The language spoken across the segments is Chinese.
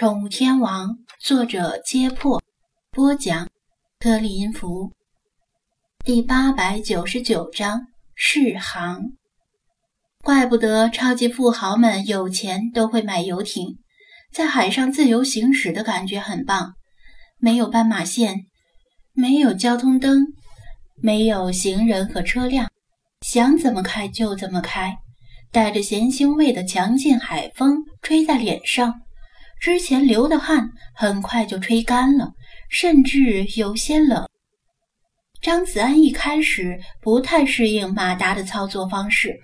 宠物天王》，作者：揭破，播讲：特立音符。第八百九十九章：试航。怪不得超级富豪们有钱都会买游艇，在海上自由行驶的感觉很棒。没有斑马线，没有交通灯，没有行人和车辆，想怎么开就怎么开。带着咸腥味的强劲海风吹在脸上。之前流的汗很快就吹干了，甚至有些冷。张子安一开始不太适应马达的操作方式，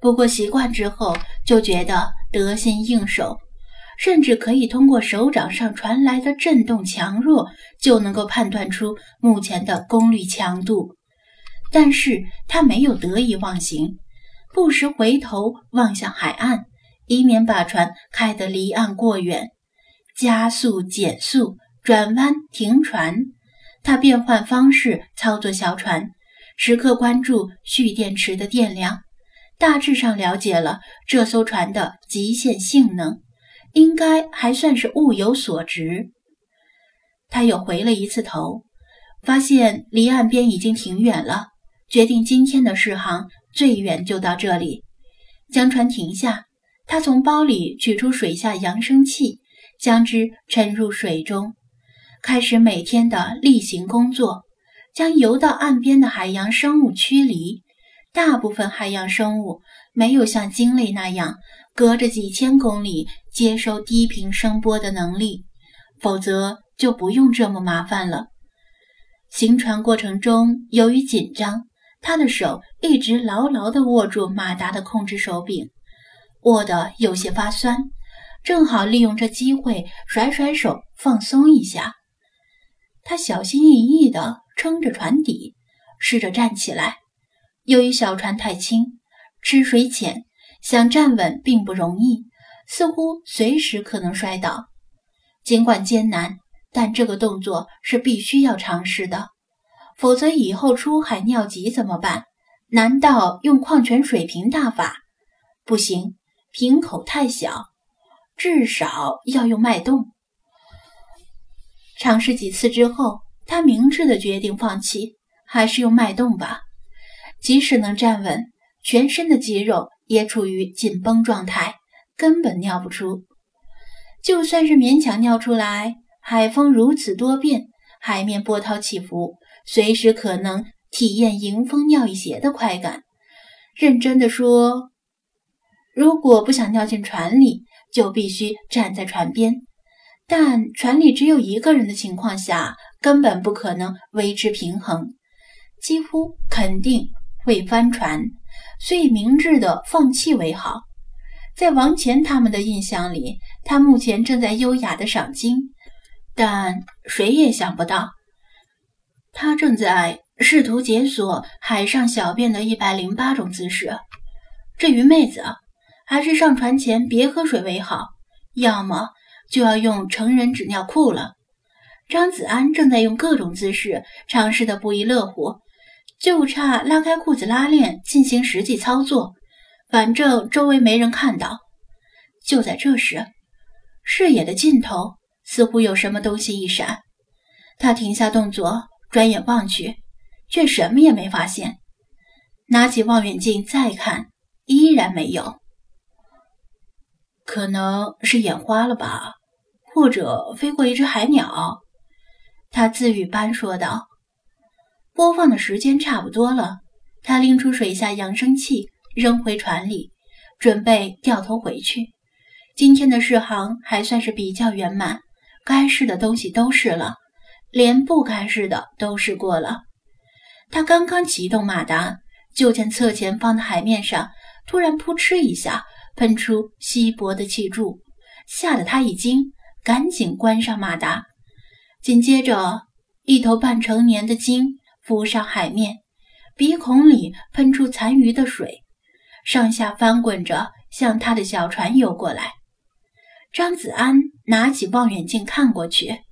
不过习惯之后就觉得得心应手，甚至可以通过手掌上传来的震动强弱就能够判断出目前的功率强度。但是他没有得意忘形，不时回头望向海岸。以免把船开得离岸过远，加速、减速、转弯、停船，他变换方式操作小船，时刻关注蓄电池的电量，大致上了解了这艘船的极限性能，应该还算是物有所值。他又回了一次头，发现离岸边已经挺远了，决定今天的试航最远就到这里，将船停下。他从包里取出水下扬声器，将之沉入水中，开始每天的例行工作，将游到岸边的海洋生物驱离。大部分海洋生物没有像鲸类那样隔着几千公里接收低频声波的能力，否则就不用这么麻烦了。行船过程中，由于紧张，他的手一直牢牢地握住马达的控制手柄。握得有些发酸，正好利用这机会甩甩手放松一下。他小心翼翼地撑着船底，试着站起来。由于小船太轻，吃水浅，想站稳并不容易，似乎随时可能摔倒。尽管艰难，但这个动作是必须要尝试的，否则以后出海尿急怎么办？难道用矿泉水瓶大法？不行。瓶口太小，至少要用脉动。尝试几次之后，他明智的决定放弃，还是用脉动吧。即使能站稳，全身的肌肉也处于紧绷状态，根本尿不出。就算是勉强尿出来，海风如此多变，海面波涛起伏，随时可能体验迎风尿一鞋的快感。认真的说。如果不想掉进船里，就必须站在船边。但船里只有一个人的情况下，根本不可能维持平衡，几乎肯定会翻船。所以明智的放弃为好。在王乾他们的印象里，他目前正在优雅的赏金，但谁也想不到，他正在试图解锁海上小便的一百零八种姿势。至于妹子。还是上船前别喝水为好，要么就要用成人纸尿裤了。张子安正在用各种姿势尝试的不亦乐乎，就差拉开裤子拉链进行实际操作。反正周围没人看到。就在这时，视野的尽头似乎有什么东西一闪，他停下动作，转眼望去，却什么也没发现。拿起望远镜再看，依然没有。可能是眼花了吧，或者飞过一只海鸟。他自语般说道。播放的时间差不多了，他拎出水下扬声器，扔回船里，准备掉头回去。今天的试航还算是比较圆满，该试的东西都试了，连不该试的都试过了。他刚刚启动马达，就见侧前方的海面上突然扑哧一下。喷出稀薄的气柱，吓得他一惊，赶紧关上马达。紧接着，一头半成年的鲸浮上海面，鼻孔里喷出残余的水，上下翻滚着向他的小船游过来。张子安拿起望远镜看过去，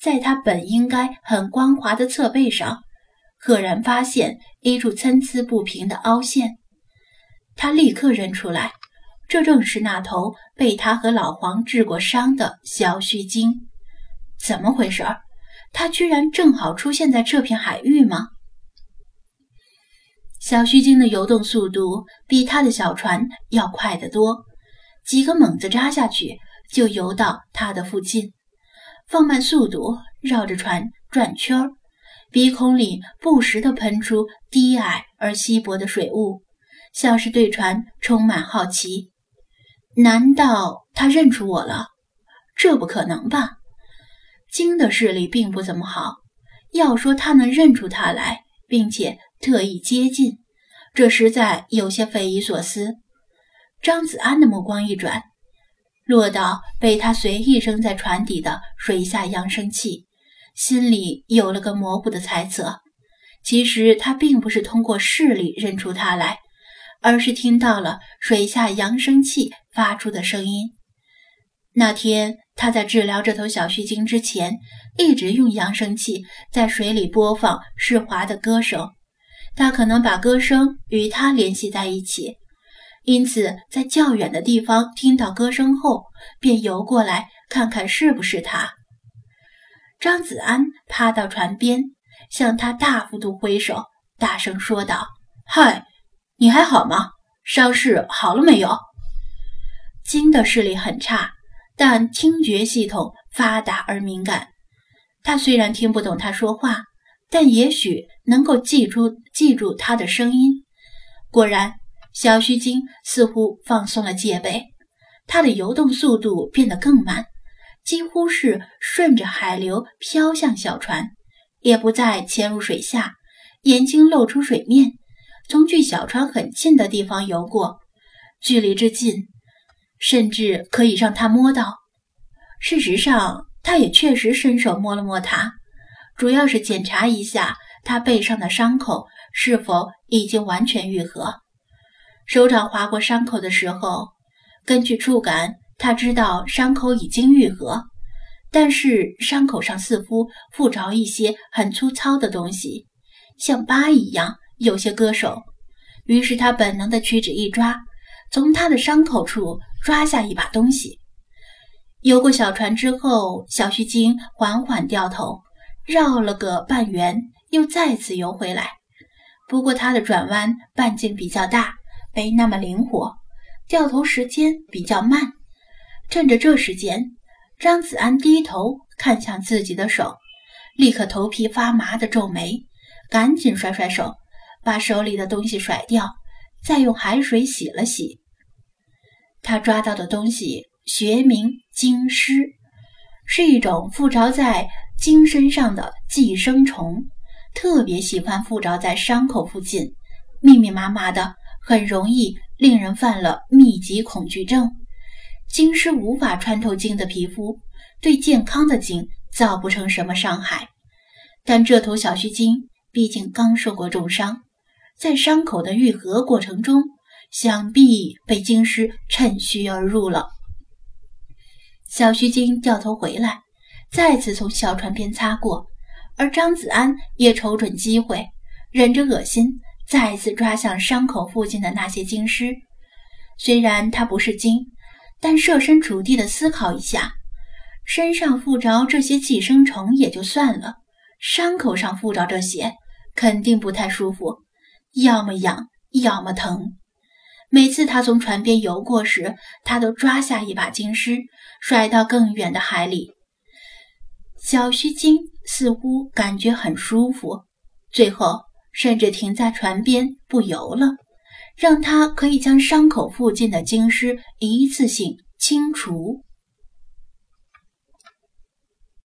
在他本应该很光滑的侧背上，赫然发现一处参差不平的凹陷。他立刻认出来。这正是那头被他和老黄治过伤的小须鲸。怎么回事？它居然正好出现在这片海域吗？小须鲸的游动速度比他的小船要快得多，几个猛子扎下去就游到他的附近，放慢速度绕着船转圈儿，鼻孔里不时地喷出低矮而稀薄的水雾，像是对船充满好奇。难道他认出我了？这不可能吧！鲸的视力并不怎么好，要说他能认出他来，并且特意接近，这实在有些匪夷所思。张子安的目光一转，落到被他随意扔在船底的水下扬声器，心里有了个模糊的猜测。其实他并不是通过视力认出他来。而是听到了水下扬声器发出的声音。那天他在治疗这头小须鲸之前，一直用扬声器在水里播放世华的歌声。他可能把歌声与他联系在一起，因此在较远的地方听到歌声后，便游过来看看是不是他。张子安趴到船边，向他大幅度挥手，大声说道：“嗨！”你还好吗？伤势好了没有？金的视力很差，但听觉系统发达而敏感。他虽然听不懂他说话，但也许能够记住记住他的声音。果然，小须鲸似乎放松了戒备，它的游动速度变得更慢，几乎是顺着海流飘向小船，也不再潜入水下，眼睛露出水面。从距小船很近的地方游过，距离之近，甚至可以让他摸到。事实上，他也确实伸手摸了摸它，主要是检查一下他背上的伤口是否已经完全愈合。手掌划过伤口的时候，根据触感，他知道伤口已经愈合，但是伤口上似乎附着一些很粗糙的东西，像疤一样。有些割手，于是他本能的屈指一抓，从他的伤口处抓下一把东西。游过小船之后，小须鲸缓缓掉头，绕了个半圆，又再次游回来。不过它的转弯半径比较大，没那么灵活，掉头时间比较慢。趁着这时间，张子安低头看向自己的手，立刻头皮发麻的皱眉，赶紧甩甩手。把手里的东西甩掉，再用海水洗了洗。他抓到的东西学名鲸虱，是一种附着在鲸身上的寄生虫，特别喜欢附着在伤口附近，密密麻麻的，很容易令人犯了密集恐惧症。鲸虱无法穿透鲸的皮肤，对健康的鲸造不成什么伤害，但这头小须鲸毕竟刚受过重伤。在伤口的愈合过程中，想必被鲸尸趁虚而入了。小须鲸掉头回来，再次从小船边擦过，而张子安也瞅准机会，忍着恶心，再次抓向伤口附近的那些鲸尸。虽然他不是鲸，但设身处地的思考一下，身上附着这些寄生虫也就算了，伤口上附着这些，肯定不太舒服。要么痒，要么疼。每次他从船边游过时，他都抓下一把鲸尸，甩到更远的海里。小须鲸似乎感觉很舒服，最后甚至停在船边不游了，让他可以将伤口附近的鲸尸一次性清除。